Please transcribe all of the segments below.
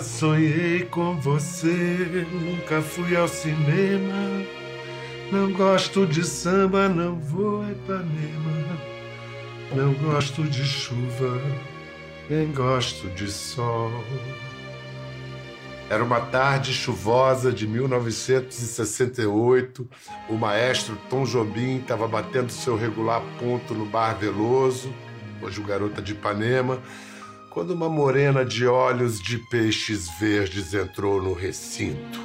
Sonhei com você, nunca fui ao cinema. Não gosto de samba, não vou a Ipanema. Não gosto de chuva, nem gosto de sol. Era uma tarde chuvosa de 1968. O maestro Tom Jobim estava batendo seu regular ponto no Bar Veloso, hoje o Garota de Ipanema, quando uma morena de olhos de peixes verdes entrou no recinto.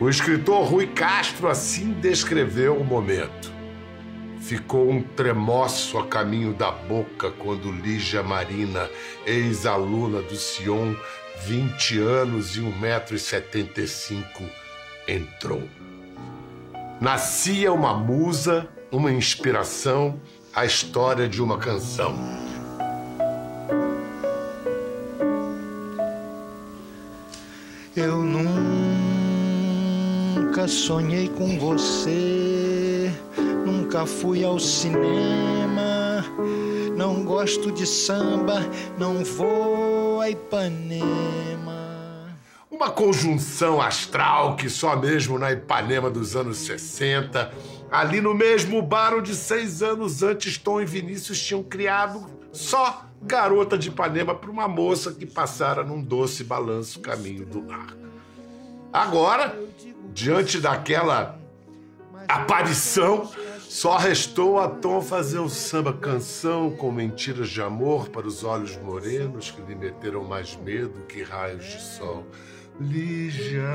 O escritor Rui Castro assim descreveu o momento. Ficou um tremoço a caminho da boca quando Lígia Marina, ex-aluna do Sion, 20 anos e 1,75m, entrou. Nascia uma musa, uma inspiração, a história de uma canção. Sonhei com você, nunca fui ao cinema, não gosto de samba, não vou a Ipanema. Uma conjunção astral que só mesmo na Ipanema dos anos 60, ali no mesmo bar onde seis anos antes Tom e Vinícius tinham criado só Garota de Ipanema para uma moça que passara num doce balanço caminho do lar. Agora, diante daquela aparição, só restou a Tom fazer o samba canção com mentiras de amor para os olhos morenos que lhe meteram mais medo que raios de sol. Lígia,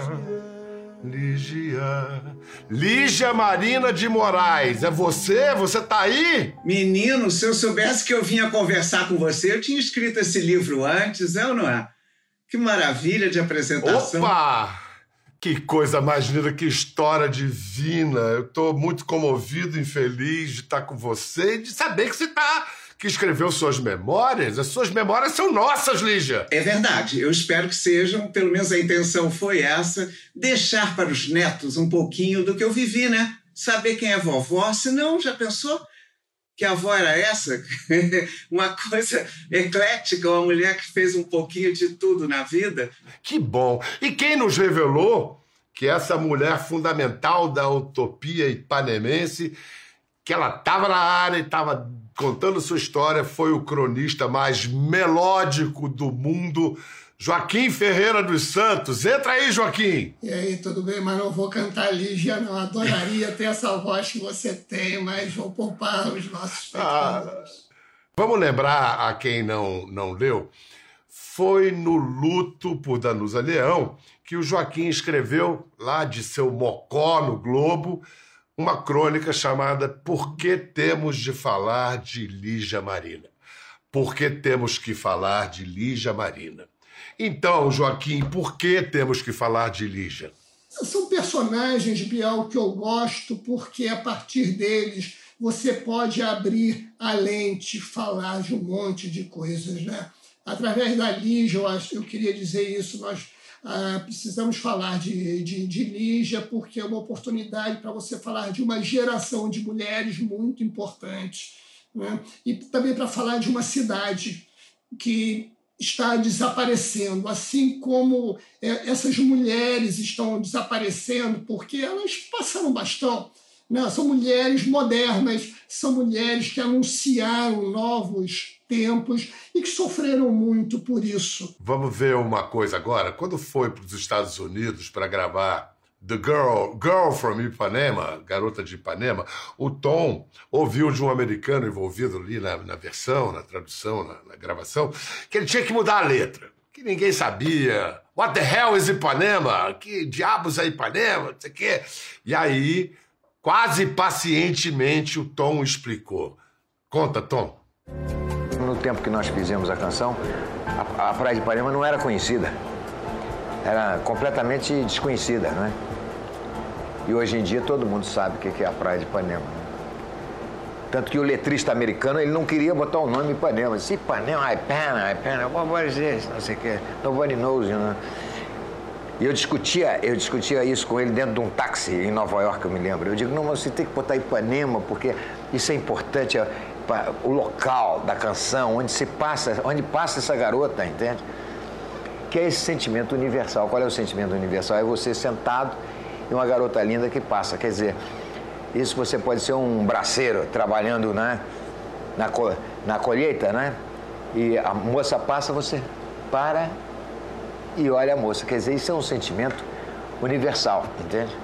Lígia, Lígia Marina de Moraes, é você? Você tá aí? Menino, se eu soubesse que eu vinha conversar com você, eu tinha escrito esse livro antes, é ou não é? Que maravilha de apresentação. Opa! Que coisa mais linda, que história divina. Eu tô muito comovido e feliz de estar com você e de saber que você tá que escreveu suas memórias. As suas memórias são nossas, Lígia. É verdade. Eu espero que sejam, pelo menos a intenção foi essa, deixar para os netos um pouquinho do que eu vivi, né? Saber quem é vovó, senão já pensou? Que avó era essa? uma coisa eclética, uma mulher que fez um pouquinho de tudo na vida. Que bom! E quem nos revelou que essa mulher fundamental da utopia ipanemense, que ela estava na área e estava contando sua história, foi o cronista mais melódico do mundo, Joaquim Ferreira dos Santos. Entra aí, Joaquim! E aí, tudo bem? Mas não vou cantar Lígia, não. Adoraria ter essa voz que você tem, mas vou poupar os nossos espectadores. Ah, vamos lembrar a quem não, não leu. Foi no luto por Danusa Leão que o Joaquim escreveu, lá de seu mocó no Globo, uma crônica chamada Por que temos de falar de Lígia Marina? Por que temos que falar de Lígia Marina? Então, Joaquim, por que temos que falar de Lígia? São personagens, Biel, que eu gosto porque a partir deles você pode abrir a lente, falar de um monte de coisas, né? Através da Lígia, eu, acho, eu queria dizer isso, nós ah, precisamos falar de, de, de Lígia, porque é uma oportunidade para você falar de uma geração de mulheres muito importante, né? e também para falar de uma cidade que está desaparecendo, assim como é, essas mulheres estão desaparecendo porque elas passaram bastão. Né? São mulheres modernas, são mulheres que anunciaram novos tempos e que sofreram muito por isso. Vamos ver uma coisa agora. Quando foi para os Estados Unidos para gravar The Girl, Girl from Ipanema, Garota de Ipanema, o Tom ouviu de um americano envolvido ali na, na versão, na tradução, na, na, gravação, que ele tinha que mudar a letra, que ninguém sabia. What the hell is Ipanema? Que diabos é Ipanema? Não sei o quê. E aí, quase pacientemente, o Tom explicou. Conta, Tom. No tempo que nós fizemos a canção, a, a Praia de Ipanema não era conhecida. Era completamente desconhecida, não é? E hoje em dia todo mundo sabe o que é a Praia de Ipanema. Né? Tanto que o letrista americano ele não queria botar o nome Ipanema. Disse Ipanema, Ipanema, Ipanema, what is this? Não sei o que. Nobody knows, you know? E eu discutia, eu discutia isso com ele dentro de um táxi em Nova York, eu me lembro. Eu digo, não, mas você tem que botar Ipanema, porque isso é importante, é, o local da canção, onde se passa, onde passa essa garota, entende? que é esse sentimento universal. Qual é o sentimento universal? É você sentado e uma garota linda que passa. Quer dizer, isso você pode ser um braceiro trabalhando né, na, na colheita, né? E a moça passa, você para e olha a moça. Quer dizer, isso é um sentimento universal, entende?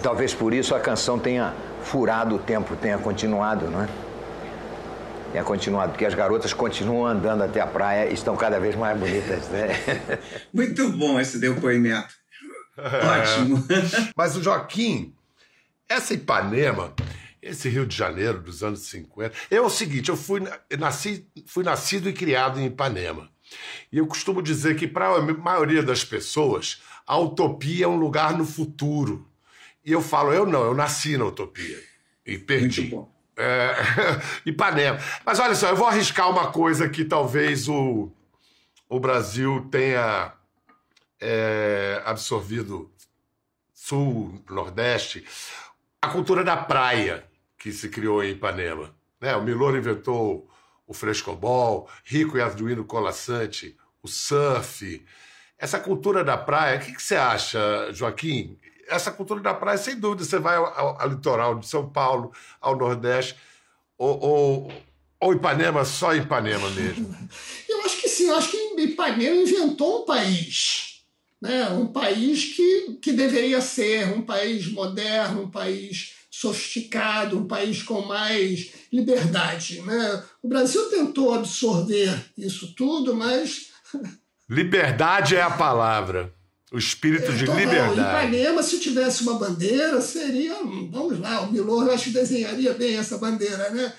Talvez por isso a canção tenha furado o tempo, tenha continuado, não é? Tenha continuado, porque as garotas continuam andando até a praia e estão cada vez mais bonitas, né? Muito bom esse depoimento. Ótimo. Mas o Joaquim, essa Ipanema, esse Rio de Janeiro dos anos 50, é o seguinte, eu fui, nasci, fui nascido e criado em Ipanema. E eu costumo dizer que para a maioria das pessoas, a utopia é um lugar no futuro. E eu falo, eu não, eu nasci na utopia. E perdi. É, Ipanema. Mas olha só, eu vou arriscar uma coisa que talvez o, o Brasil tenha é, absorvido sul, nordeste, a cultura da praia que se criou em Ipanema. Né? O Milor inventou o frescobol, Rico e Arduino Colassante, o surf. Essa cultura da praia, o que, que, você acha, Joaquim? Essa cultura da praia, sem dúvida, você vai ao, ao, ao litoral de São Paulo, ao Nordeste, ou, ou, ou Ipanema, só Ipanema mesmo? Eu acho que sim, eu acho que Ipanema inventou um país. Né? Um país que, que deveria ser um país moderno, um país sofisticado, um país com mais liberdade. Né? O Brasil tentou absorver isso tudo, mas. Liberdade é a palavra. O espírito de então, liberdade. Ipanema, se tivesse uma bandeira, seria. Vamos lá, o Milor acho que desenharia bem essa bandeira, né?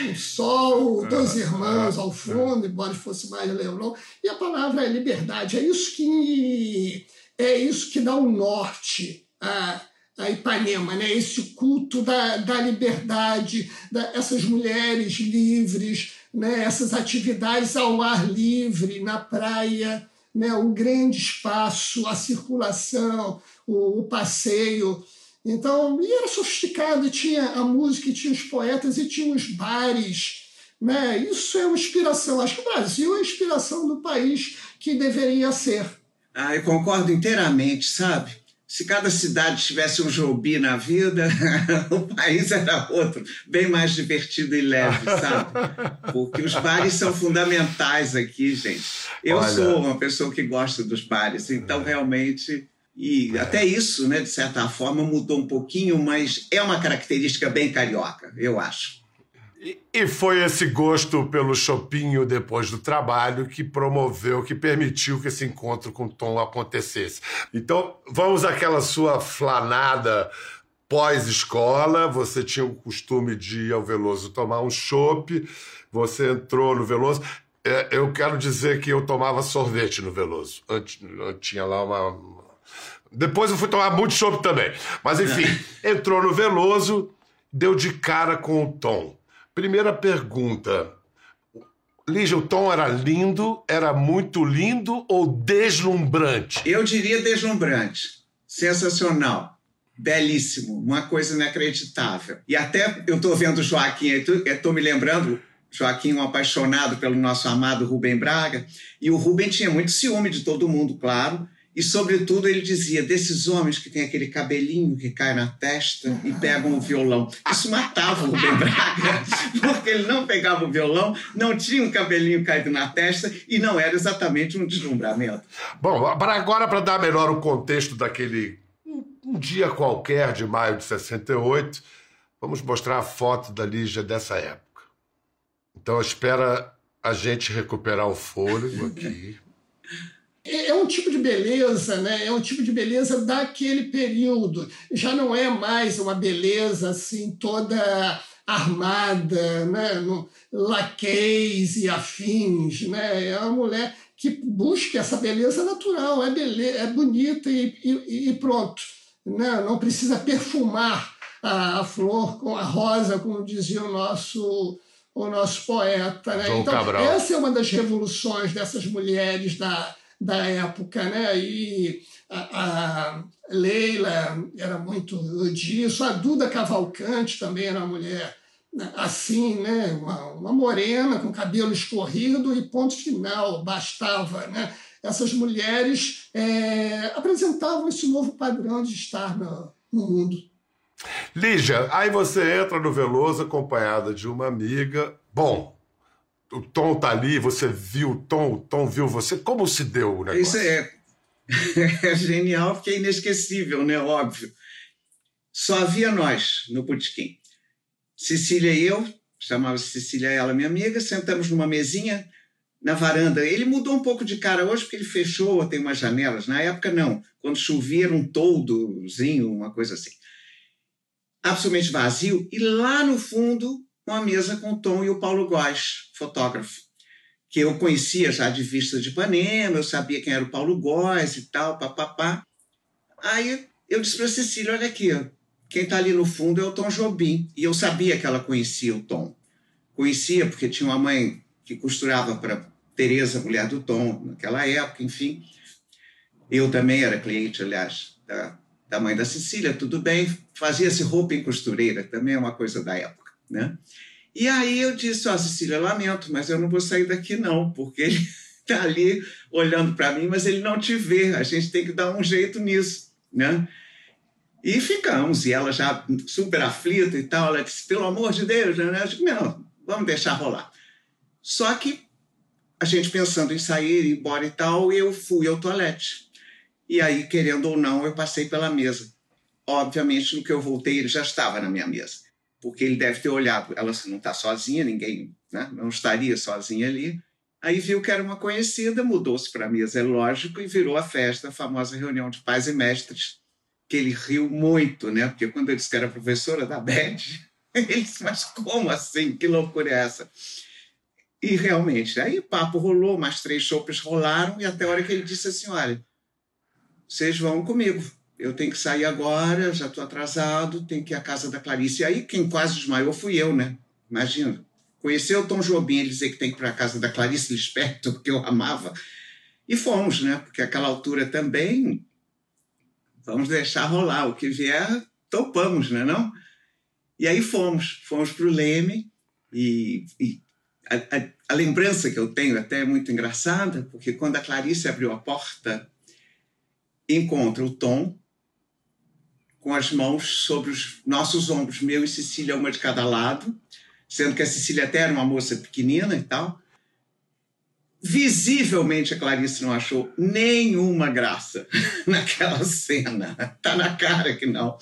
Um sol, dois irmãos ao fundo, embora fosse mais Leblon. E a palavra é liberdade. É isso que é isso que dá o um norte a a Ipanema, né? esse culto da, da liberdade, da, essas mulheres livres, né? essas atividades ao ar livre, na praia, né? o grande espaço, a circulação, o, o passeio. Então, e era sofisticado, tinha a música, tinha os poetas e tinha os bares. Né? Isso é uma inspiração. Acho que o Brasil é a inspiração do país que deveria ser. Ah, eu concordo inteiramente, sabe? Se cada cidade tivesse um Jobi na vida, o país era outro, bem mais divertido e leve, sabe? Porque os bares são fundamentais aqui, gente. Eu Olha... sou uma pessoa que gosta dos bares, então realmente. E até isso, né, de certa forma, mudou um pouquinho, mas é uma característica bem carioca, eu acho. E foi esse gosto pelo chopinho depois do trabalho que promoveu, que permitiu que esse encontro com Tom acontecesse. Então, vamos àquela sua flanada pós-escola. Você tinha o costume de ir ao Veloso tomar um chopp, você entrou no Veloso. É, eu quero dizer que eu tomava sorvete no Veloso. Antes, tinha lá uma. Depois eu fui tomar muito chopp também. Mas enfim, entrou no Veloso, deu de cara com o Tom. Primeira pergunta. Lígia, o Tom era lindo, era muito lindo ou deslumbrante? Eu diria deslumbrante. Sensacional. Belíssimo. Uma coisa inacreditável. E até eu estou vendo o Joaquim, estou me lembrando, Joaquim, um apaixonado pelo nosso amado Rubem Braga, e o Rubem tinha muito ciúme de todo mundo, claro, e, sobretudo, ele dizia desses homens que têm aquele cabelinho que cai na testa e pegam o violão. Isso matava o Rubem Braga, porque ele não pegava o violão, não tinha um cabelinho caído na testa e não era exatamente um deslumbramento. Bom, para agora, para dar melhor o contexto daquele um dia qualquer de maio de 68, vamos mostrar a foto da Lígia dessa época. Então, espera a gente recuperar o fôlego aqui. É, é um tipo de beleza, né? É um tipo de beleza daquele período. Já não é mais uma beleza assim toda armada, né? No, laqueis e afins, né? É uma mulher que busca essa beleza natural, é, bele é bonita e, e, e pronto. Né? Não precisa perfumar a, a, flor com a rosa, como dizia o nosso o nosso poeta. Né? então, Cabral. essa é uma das revoluções dessas mulheres da, da época, né? E a, a, Leila era muito disso, a Duda Cavalcante também era uma mulher né, assim, né? Uma, uma morena com cabelo escorrido e ponto final, bastava, né? essas mulheres é, apresentavam esse novo padrão de estar no, no mundo. Lígia, aí você entra no Veloso acompanhada de uma amiga. Bom, o Tom tá ali, você viu o Tom, o Tom viu você. Como se deu o negócio? Isso é, é genial, porque é inesquecível, né? Óbvio. Só havia nós no Putiquim. Cecília e eu, chamava Cecília ela minha amiga, sentamos numa mesinha na varanda. Ele mudou um pouco de cara hoje porque ele fechou, tem umas janelas. Na época, não. Quando chovia, era um toldozinho, uma coisa assim. Absolutamente vazio. E lá no fundo, uma mesa com o Tom e o Paulo Góes, fotógrafo, que eu conhecia já de vista de Ipanema, eu sabia quem era o Paulo Góes e tal, papapá. Aí eu disse para Cecília, olha aqui, quem está ali no fundo é o Tom Jobim. E eu sabia que ela conhecia o Tom. Conhecia porque tinha uma mãe que costurava para Tereza, mulher do Tom, naquela época, enfim. Eu também era cliente, aliás, da, da mãe da Cecília, tudo bem. Fazia-se roupa em costureira, também é uma coisa da época, né? E aí eu disse, ó, oh, Cecília, lamento, mas eu não vou sair daqui não, porque ele está ali olhando para mim, mas ele não te vê. A gente tem que dar um jeito nisso, né? E ficamos, e ela já super aflita e tal, ela disse, pelo amor de Deus, né? Eu não, vamos deixar rolar. Só que a gente pensando em sair, ir embora e tal, eu fui ao toalete. E aí, querendo ou não, eu passei pela mesa. Obviamente, no que eu voltei, ele já estava na minha mesa. Porque ele deve ter olhado, ela não está sozinha, ninguém né? não estaria sozinha ali. Aí viu que era uma conhecida, mudou-se para a mesa, é lógico, e virou a festa, a famosa reunião de pais e mestres, que ele riu muito, né? Porque quando eu disse que era professora da BED, ele disse, mas como assim? Que loucura é essa? E realmente, aí o papo rolou, mais três chopes rolaram, e até a hora que ele disse assim: olha, vocês vão comigo. Eu tenho que sair agora, já estou atrasado, tenho que ir à casa da Clarice. E aí quem quase desmaiou fui eu, né? Imagina. Conheceu o Tom Jobim, ele dizer que tem que ir para a casa da Clarice Lispector, porque eu amava. E fomos, né? Porque aquela altura também vamos deixar rolar. O que vier, topamos, né? Não? E aí fomos, fomos para o Leme e, e a, a, a, lembrança que eu tenho até é muito engraçada, porque quando a Clarice abriu a porta, encontra o Tom com as mãos sobre os nossos ombros, meu e Cecília, uma de cada lado, sendo que a Cecília até era uma moça pequenina e tal. Visivelmente a Clarice não achou nenhuma graça naquela cena. Tá na cara que não.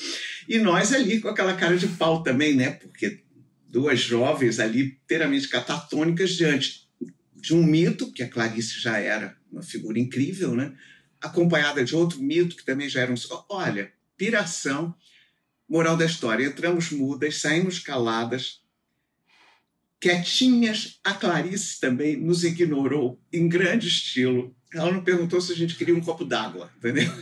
E nós ali com aquela cara de pau também, né? Porque duas jovens ali inteiramente catatônicas diante de um mito, que a Clarice já era uma figura incrível, né? Acompanhada de outro mito que também já era um. Olha, piração, moral da história. Entramos mudas, saímos caladas, quietinhas, a Clarice também nos ignorou em grande estilo. Ela não perguntou se a gente queria um copo d'água, entendeu?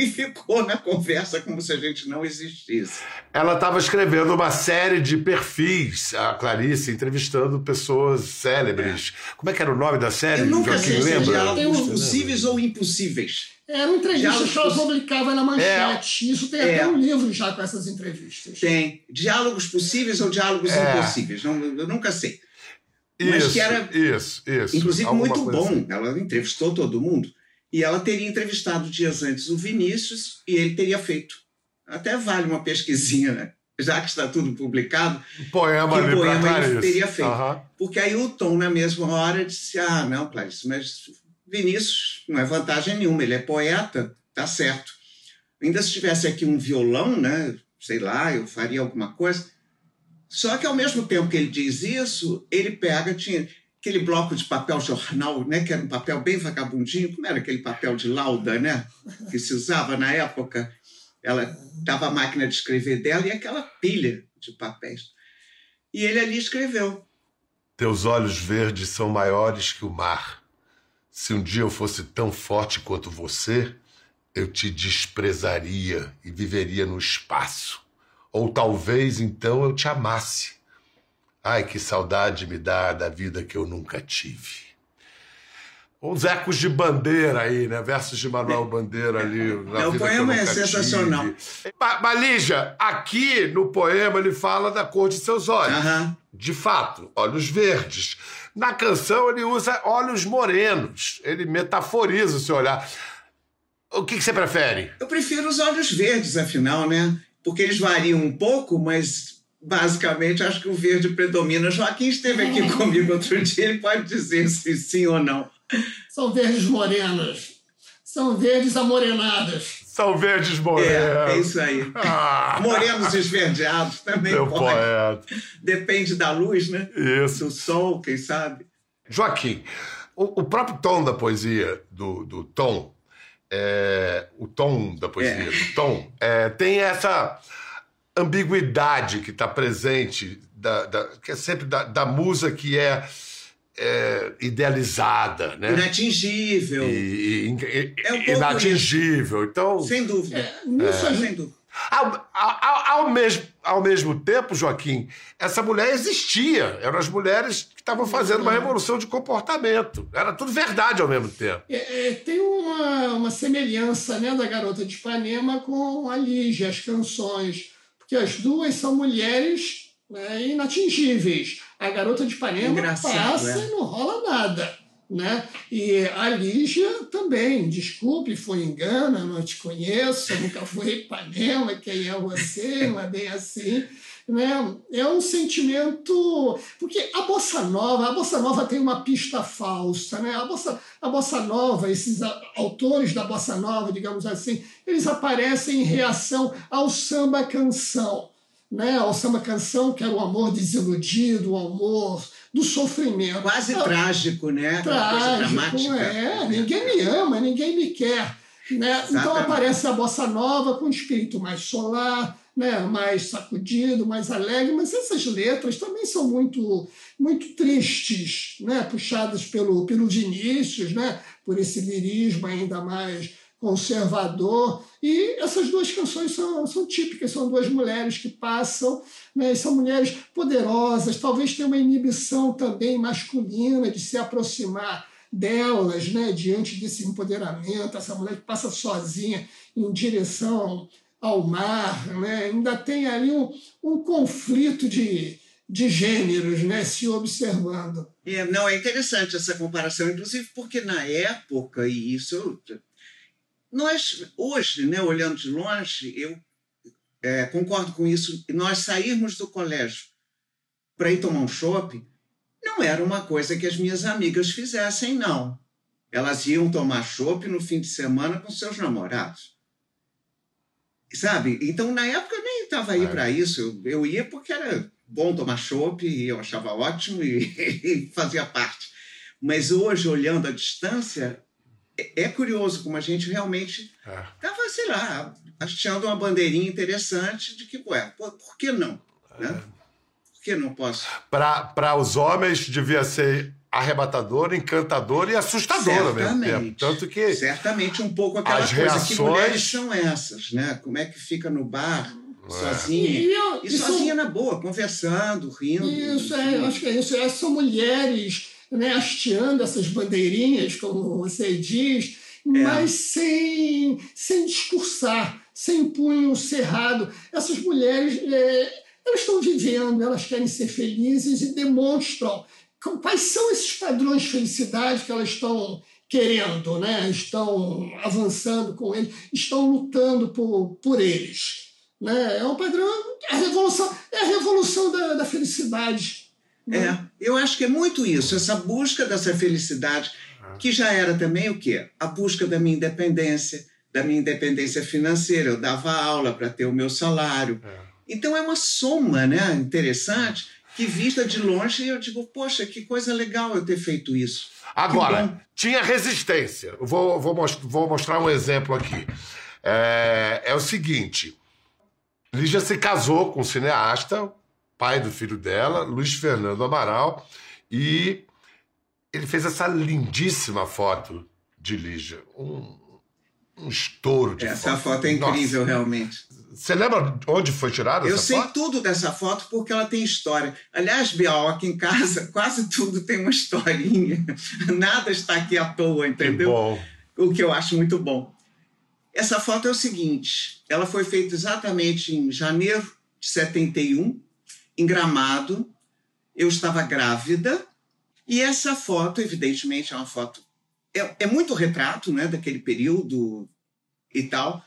E ficou na conversa como se a gente não existisse. Ela estava escrevendo uma série de perfis, a Clarice, entrevistando pessoas célebres. É. Como é que era o nome da série? Eu nunca sei se é diálogos possíveis ou impossíveis. Era uma entrevista que ela publicava na manchete. É. Isso tem até é. um livro já com essas entrevistas. Tem. Diálogos possíveis ou diálogos é. impossíveis. Não, eu nunca sei. Isso, Mas que era, isso, isso. Inclusive, muito bom. Assim. Ela entrevistou todo mundo. E ela teria entrevistado dias antes o Vinícius e ele teria feito. Até vale uma pesquisinha, né? Já que está tudo publicado. Poema que poema ele teria feito. Uhum. Porque aí o Tom, na mesma hora, disse: Ah, não, Clarice, mas Vinícius não é vantagem nenhuma, ele é poeta, tá certo. Ainda se tivesse aqui um violão, né? Sei lá, eu faria alguma coisa. Só que ao mesmo tempo que ele diz isso, ele pega, tinha aquele bloco de papel jornal, né? Que era um papel bem vagabundinho, como era aquele papel de lauda, né? Que se usava na época. Ela dava a máquina de escrever dela e aquela pilha de papéis. E ele ali escreveu. Teus olhos verdes são maiores que o mar se um dia eu fosse tão forte quanto você, eu te desprezaria e viveria no espaço. Ou talvez então eu te amasse. Ai, que saudade me dá da vida que eu nunca tive. Uns ecos de bandeira aí, né? Versos de Manuel Bandeira ali. Na é, o poema é sensacional. Mas, Lígia, aqui no poema ele fala da cor de seus olhos. Uhum. de fato, olhos verdes. Na canção, ele usa olhos morenos. Ele metaforiza o seu olhar. O que, que você prefere? Eu prefiro os olhos verdes, afinal, né? Porque eles variam um pouco, mas basicamente acho que o verde predomina. Joaquim esteve aqui comigo outro dia, ele pode dizer se sim ou não. São verdes morenas. São verdes amorenadas. São verdes morenos. É, é isso aí. Ah. Morenos esverdeados também Meu pode. poeta. Depende da luz, né? Isso. Do sol, quem sabe. Joaquim, o, o próprio tom da poesia, do, do tom, é, o tom da poesia, É. do tom, é, tem essa ambiguidade que está presente, da, da- que é sempre da, da musa que é, é, idealizada, né? Inatingível. E, e- e- É um pouco inatingível. Então, Sem dúvida. É, nisso a Sem dúvida. ao, ao, ao mesmo, ao mesmo tempo, Joaquim, essa mulher existia. Eram as mulheres que estavam fazendo uma revolução de comportamento. Era tudo verdade ao mesmo tempo. É, é, tem uma, uma semelhança né, da Garota de Ipanema com a Lígia, as canções, porque as duas são mulheres né, inatingíveis. A Garota de Ipanema passa é. e não rola nada. Né? E a Lígia também, desculpe, foi engano, eu não te conheço, nunca fui Ipanema, quem é você, não é bem assim. Né? É um sentimento. Porque a bossa nova, a bossa nova tem uma pista falsa, né? A bossa, a bossa nova, esses autores da bossa nova, digamos assim, eles aparecem em reação ao samba canção, né? Ao samba canção que era o amor desiludido, o amor do sofrimento. Quase É, trágico, né? Trágico, dramática. é. Ninguém me ama, ninguém me quer. Né? Então aparece a bossa nova com um espírito mais solar, né? mais sacudido, mais alegre, mas essas letras também são muito muito tristes, né? puxadas pelo, pelo Vinícius, né? por esse lirismo ainda mais conservador. E essas duas canções são, são típicas, são duas mulheres que passam, né? são mulheres poderosas, talvez tenham uma inibição também masculina de se aproximar delas, né, diante desse empoderamento, essa mulher que passa sozinha em direção ao mar, né, ainda tem ali um, um conflito de, de gêneros né, se observando. É, não, é interessante essa comparação, inclusive porque na época, e isso nós hoje, né, olhando de longe, eu é, concordo com isso, nós sairmos do colégio para ir tomar um chopp não era uma coisa que as minhas amigas fizessem, não. Elas iam tomar chopp no fim de semana com seus namorados. Sabe? Então, na época, eu nem estava aí É. para isso. Eu, ia porque era bom tomar chopp e eu achava ótimo e, e fazia parte. Mas hoje, olhando à distância, é, é curioso como a gente realmente É. estava, sei lá, achando uma bandeirinha interessante de que, ué, pô, por que não? Né? Por que não posso? Para os homens, devia ser arrebatador, encantador e assustador ao mesmo tempo. Tanto que Certamente um pouco aquela as coisa que reações- mulheres são essas, né? Como é que fica no bar, É. sozinha. eu- E isso- sozinha na boa, conversando, rindo. Isso, é, eu acho que é isso. Essas são mulheres né, hasteando essas bandeirinhas, como você diz, mas sem, sem discursar, sem punho cerrado. Essas mulheres, é, elas estão vivendo, elas querem ser felizes e demonstram quais são esses padrões de felicidade que elas estão querendo, né? estão avançando com eles, estão lutando por, por eles. Né? É um padrão, é a revolução, é a revolução da, da felicidade. né? É, eu acho que é muito isso, essa busca dessa felicidade, que já era também o quê? A busca da minha independência, da minha independência financeira. Eu dava aula para ter o meu salário. Então é uma soma né, interessante que, vista de longe, eu digo, poxa, que coisa legal eu ter feito isso. Agora, tinha resistência. Vou, vou, mos- vou mostrar um exemplo aqui. É, é o seguinte: Lígia se casou com o cineasta, pai do filho dela, Luiz Fernando Amaral, e ele fez essa lindíssima foto de Lígia. Um, um estouro de Essa foto. foto é Nossa. incrível, realmente. Você lembra onde foi tirada Eu essa sei foto? tudo dessa foto porque ela tem história. Aliás, Bial, aqui em casa, quase tudo tem uma historinha. Nada está aqui à toa, Que entendeu? bom. o que eu acho muito bom. Essa foto é o seguinte: ela foi feita exatamente em janeiro de 71, em Gramado, eu estava grávida e essa foto, evidentemente, é uma foto. É, é muito retrato né, daquele período e tal.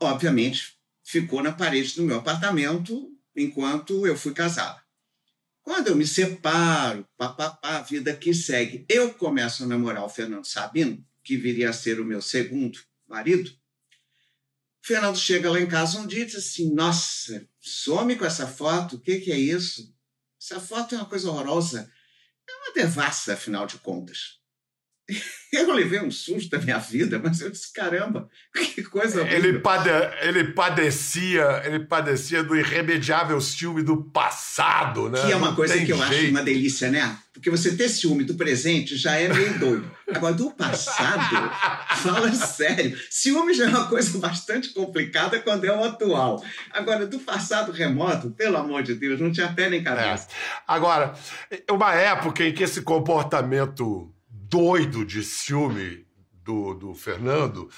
Obviamente, ficou na parede do meu apartamento enquanto eu fui casada. Quando eu me separo, papapá, a vida que segue, eu começo a namorar o Fernando Sabino, que viria a ser o meu segundo marido. O Fernando chega lá em casa um dia e diz assim: Nossa, some com essa foto, o que, que é isso? Essa foto é uma coisa horrorosa. É uma devassa, afinal de contas. Eu levei um susto da minha vida, mas eu disse, caramba, que coisa ele, pade ele padecia, ele padecia do irremediável ciúme do passado, né? Que é uma Não coisa que eu jeito. acho uma delícia, né? Porque você ter ciúme do presente já é meio doido. Agora, do passado, fala sério. Ciúme já é uma coisa bastante complicada quando é o atual. Agora, do passado remoto, pelo amor de Deus, não tinha pé nem cabeça. É. Agora, uma época em que esse comportamento doido de ciúme do, do Fernando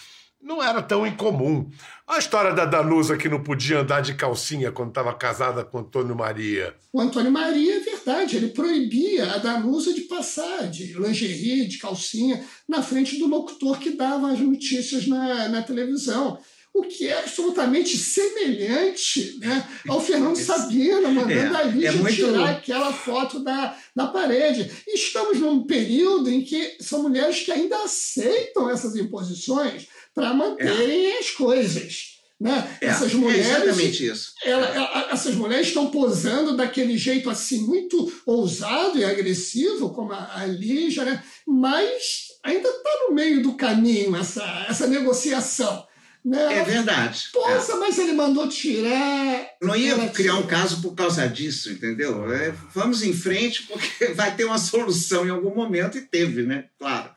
não era tão incomum. A história da Danusa que não podia andar de calcinha quando estava casada com Antônio Maria. O Antônio Maria é verdade, ele proibia a Danusa de passar de lingerie, de calcinha, na frente do locutor que dava as notícias na, na televisão o que é absolutamente semelhante né, ao Fernando Sabino, mandando é, a Lígia é muito... tirar aquela foto da, da parede. E estamos num período em que são mulheres que ainda aceitam essas imposições para manterem é. as coisas. Né? É, essas mulheres, é exatamente isso. Ela, ela, essas mulheres estão posando daquele jeito assim muito ousado e agressivo, como a, a Lígia, né? mas ainda está no meio do caminho essa, essa negociação. Né? É verdade. Poxa, é. mas ele mandou tirar. Não ia criar um caso por causa disso, entendeu? É, vamos em frente, porque vai ter uma solução em algum momento, e teve, né? Claro.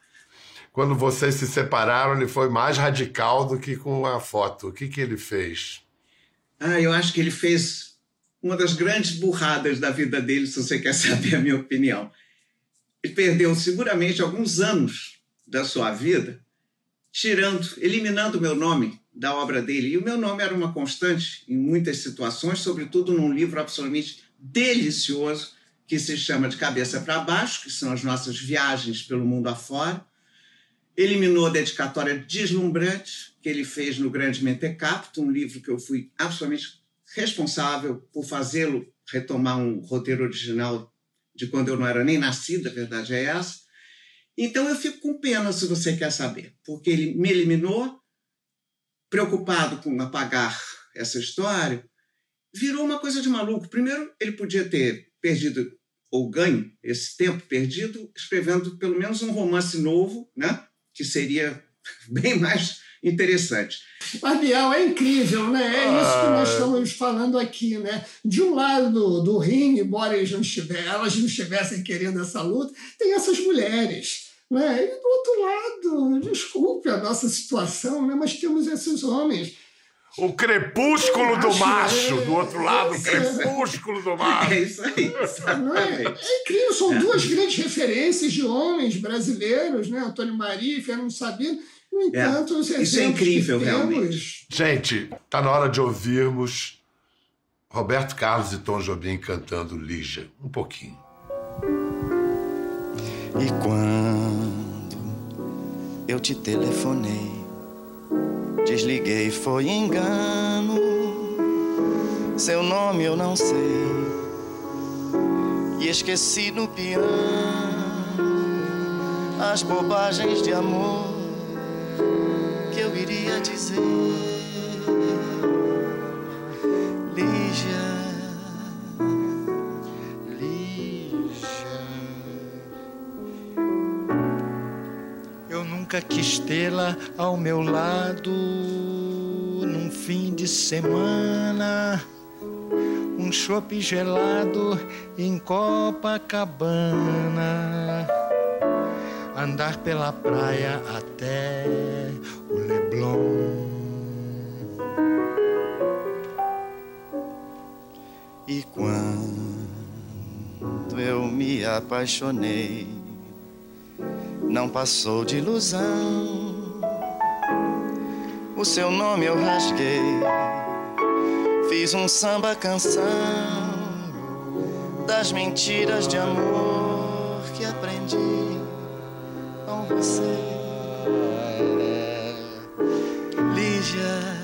Quando vocês se separaram, ele foi mais radical do que com a foto. O que, que ele fez? Ah, eu acho que ele fez uma das grandes burradas da vida dele, se você quer saber a minha opinião. Ele perdeu seguramente alguns anos da sua vida tirando, eliminando meu nome da obra dele. E o meu nome era uma constante em muitas situações, sobretudo num livro absolutamente delicioso que se chama De Cabeça para Baixo, que são as nossas viagens pelo mundo afora. Eliminou a dedicatória deslumbrante que ele fez no Grande Mentecapto, um livro que eu fui absolutamente responsável por fazê-lo retomar um roteiro original de quando eu não era nem nascida, a verdade é essa. Então eu fico com pena se você quer saber, porque ele me eliminou, preocupado com apagar essa história, virou uma coisa de maluco. Primeiro, ele podia ter perdido ou ganho esse tempo perdido escrevendo pelo menos um romance novo, né? Que seria bem mais interessante. Biel, é incrível, né? É isso que nós ah. estamos falando aqui, né? De um lado do, do ringue, embora eles não estivessem, elas não estivessem querendo essa luta, tem essas mulheres né? E do outro lado, desculpe a nossa situação, né? mas temos esses homens. O crepúsculo do macho, do outro lado, o crepúsculo do macho. É isso aí. Não é? é incrível, são é. duas grandes referências de homens brasileiros, né? Antônio Maria e Fernando Sabino. No é. entanto, é. os Isso é incrível, realmente. Gente, tá na hora de ouvirmos Roberto Carlos e Tom Jobim cantando Lígia. Um pouquinho. E quando eu te telefonei, desliguei, foi engano. Seu nome eu não sei. E esqueci no piano as bobagens de amor que eu iria dizer. Nunca quis tê-la ao meu lado num fim de semana. Um chopp gelado em Copacabana. Andar pela praia até o Leblon. E quando eu me apaixonei não passou de ilusão. O seu nome eu rasguei, fiz um samba canção das mentiras de amor que aprendi com você. Lígia.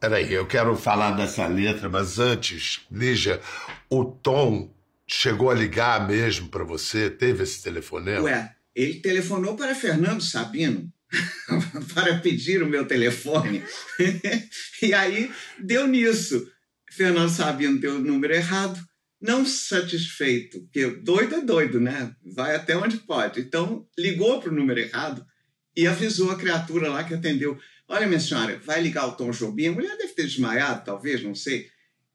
Peraí, eu quero falar dessa letra, mas antes, Lígia, o Tom chegou a ligar mesmo para você? Teve esse telefonema? Ué, ele telefonou para Fernando Sabino para pedir o meu telefone. e aí deu nisso. Fernando Sabino deu o número errado, não satisfeito, porque doido é doido, né? Vai até onde pode. Então ligou para o número errado e avisou a criatura lá que atendeu. Olha, minha senhora, vai ligar o Tom Jobim. A mulher deve ter desmaiado, talvez, não sei.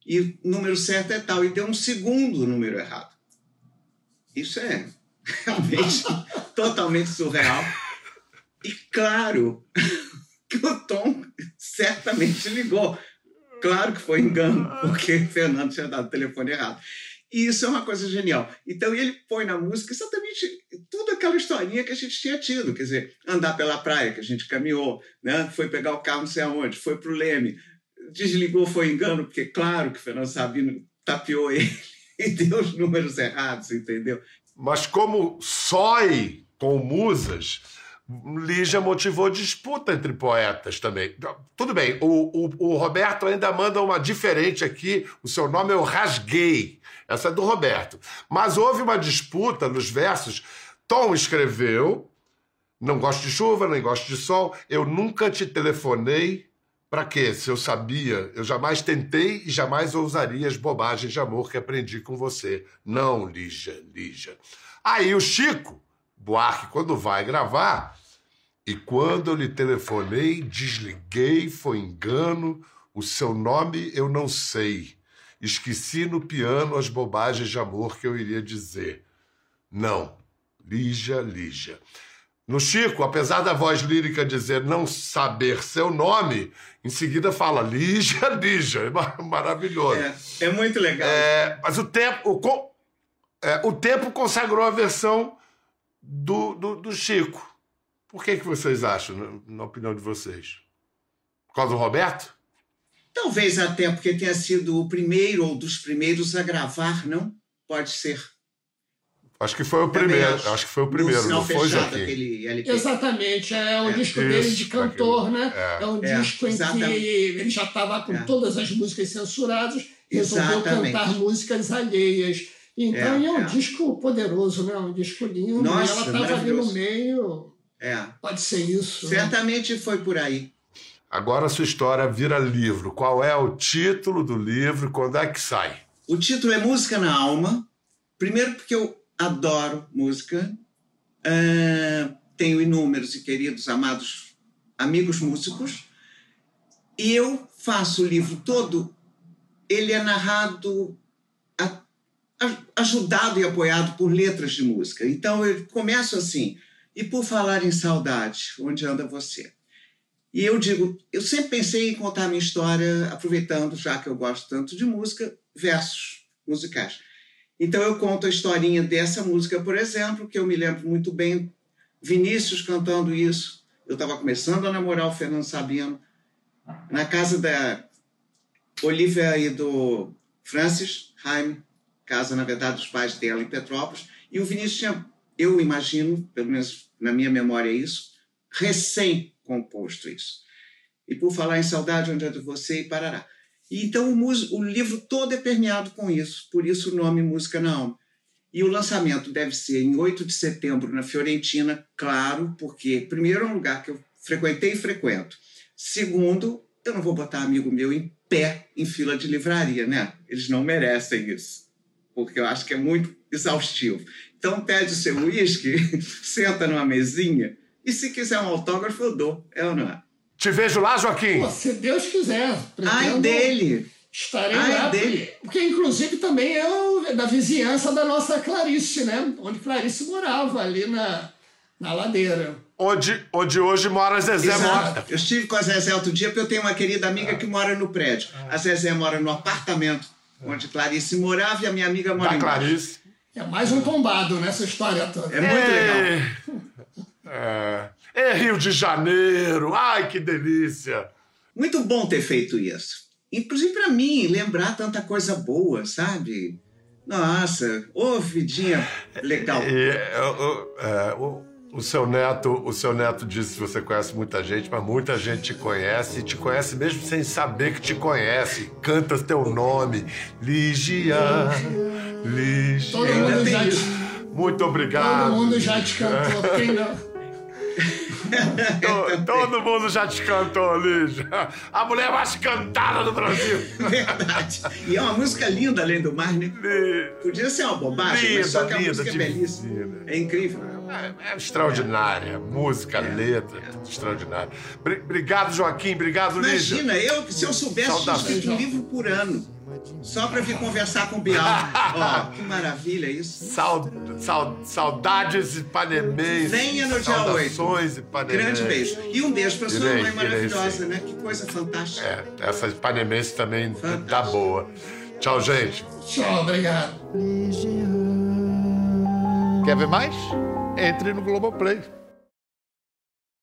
E o número certo é tal. E deu um segundo número errado. Isso é realmente totalmente surreal. E claro que o Tom certamente ligou. Claro que foi engano, porque Fernando tinha dado o telefone errado. E isso é uma coisa genial. Então ele põe na música exatamente tudo aquela historinha que a gente tinha tido. Quer dizer, andar pela praia, que a gente caminhou, né? foi pegar o carro não sei aonde, foi para o Leme, desligou, foi engano, porque claro que Fernando Sabino tapeou ele e deu os números errados, entendeu? Mas como sói com musas, Lígia motivou disputa entre poetas também. Tudo bem, o, o, o, Roberto ainda manda uma diferente aqui. O seu nome eu rasguei. Essa é do Roberto. Mas houve uma disputa nos versos. Tom escreveu: Não gosto de chuva, nem gosto de sol. Eu nunca te telefonei. Para quê? Se eu sabia, eu jamais tentei e jamais ousaria as bobagens de amor que aprendi com você. Não, Lígia, Lígia. Aí o Chico Buarque, quando vai gravar, e quando eu lhe telefonei, desliguei, foi engano, o seu nome eu não sei. Esqueci no piano as bobagens de amor que eu iria dizer. Não, Lígia, Lígia. No Chico, apesar da voz lírica dizer não saber seu nome, em seguida fala Lígia, Lígia. É maravilhoso. É, é muito legal. É, mas o tempo, o, é, o tempo consagrou a versão do, do, do Chico. Por que, que vocês acham, na, na opinião de vocês? Por causa do Roberto? Talvez até porque tenha sido o primeiro ou dos primeiros a gravar, não? Pode ser. Acho que foi o primeiro. Acho, acho que foi o primeiro, não foi, Joaquim? Aquele Exatamente. É um é, disco isso, dele de cantor, aquilo, né? É, é um é, disco em que ele já estava com é. todas as músicas censuradas e resolveu cantar músicas alheias. Então é, é um é. disco poderoso, né? Um disco lindo. Nossa, e ela estava ali no meio. É. Pode ser isso. Né? Certamente né? foi por aí. Agora a sua história vira livro. Qual é o título do livro? Quando é que sai? O título é Música na Alma. Primeiro porque eu adoro música. Uh, tenho inúmeros e queridos, amados amigos músicos. E eu faço o livro todo. Ele é narrado ajudado e apoiado por letras de música. Então eu começo assim, e por falar em saudade, onde anda você? E eu digo, eu sempre pensei em contar minha história aproveitando, já que eu gosto tanto de música, versos musicais. Então eu conto a historinha dessa música, por exemplo, que eu me lembro muito bem, Vinícius cantando isso. Eu estava começando a namorar o Fernando Sabino na casa da Olivia e do Francis Haim, casa, na verdade, dos pais dela em Petrópolis. E o Vinícius tinha, eu imagino, pelo menos na minha memória é isso, recém composto isso. E por falar em saudade, onde é de você e parará. Então o, o, livro todo é permeado com isso, por isso o nome Música na Alma. E o lançamento deve ser em 8 de setembro na Fiorentina, claro, porque, primeiro, é um lugar que eu frequentei e frequento. Segundo, eu não vou botar amigo meu em pé em fila de livraria, né? Eles não merecem isso porque eu acho que é muito exaustivo. Então, pede o seu uísque, senta numa mesinha e, se quiser um autógrafo, eu dou. É ou não é? Te vejo lá, Joaquim. Pô, se Deus quiser. Ai dele. Estarei Ai lá. Dele. Porque, inclusive, também é da vizinhança da nossa Clarice, né? Onde Clarice morava, ali na, na ladeira. Onde, onde hoje mora a Zezé Exato. Mota. Eu estive com a Zezé outro dia, porque eu tenho uma querida amiga que mora no prédio. A Zezé mora no apartamento onde Clarice morava e a minha amiga mora da Clarice. É mais um tombado nessa história toda. É muito é... legal. É... é Rio de Janeiro. Ai, que delícia. Muito bom ter feito isso. inclusive para mim, lembrar tanta coisa boa, sabe? Nossa, ô vidinha legal. E, o, é, o, o seu neto, o seu neto disse que você conhece muita gente, mas muita gente te conhece e te conhece mesmo sem saber que te conhece. Canta teu nome, Ligia, Ligia. Todo mundo já te, Muito obrigado. todo mundo já te cantou, quem não? To- Todo mundo já te cantou, Lígia. A mulher mais cantada do Brasil. Verdade. E é uma música linda, além do mais, né? Podia ser uma bobagem, mas só que a Linda, música é linda, belíssima. É incrível. É, é extraordinária. Música, letra, tudo extraordinário. Bri- Obrigado, Joaquim. Obrigado, Lígia. Imagina, eu, se eu soubesse, Saudações. escrito um livro por ano. Só para vir conversar com o Bial. Ó, que maravilha isso. Sau- sau- saudades ipanemenses. Venha no dia 8. Saudações ipanemenses. Grande beijo. E um beijo para sua Irei, mãe maravilhosa, né? Que coisa fantástica. É, essa ipanemense também Fantástico. tá boa. Tchau, gente. Tchau, obrigado. Quer ver mais? Entre no Globoplay.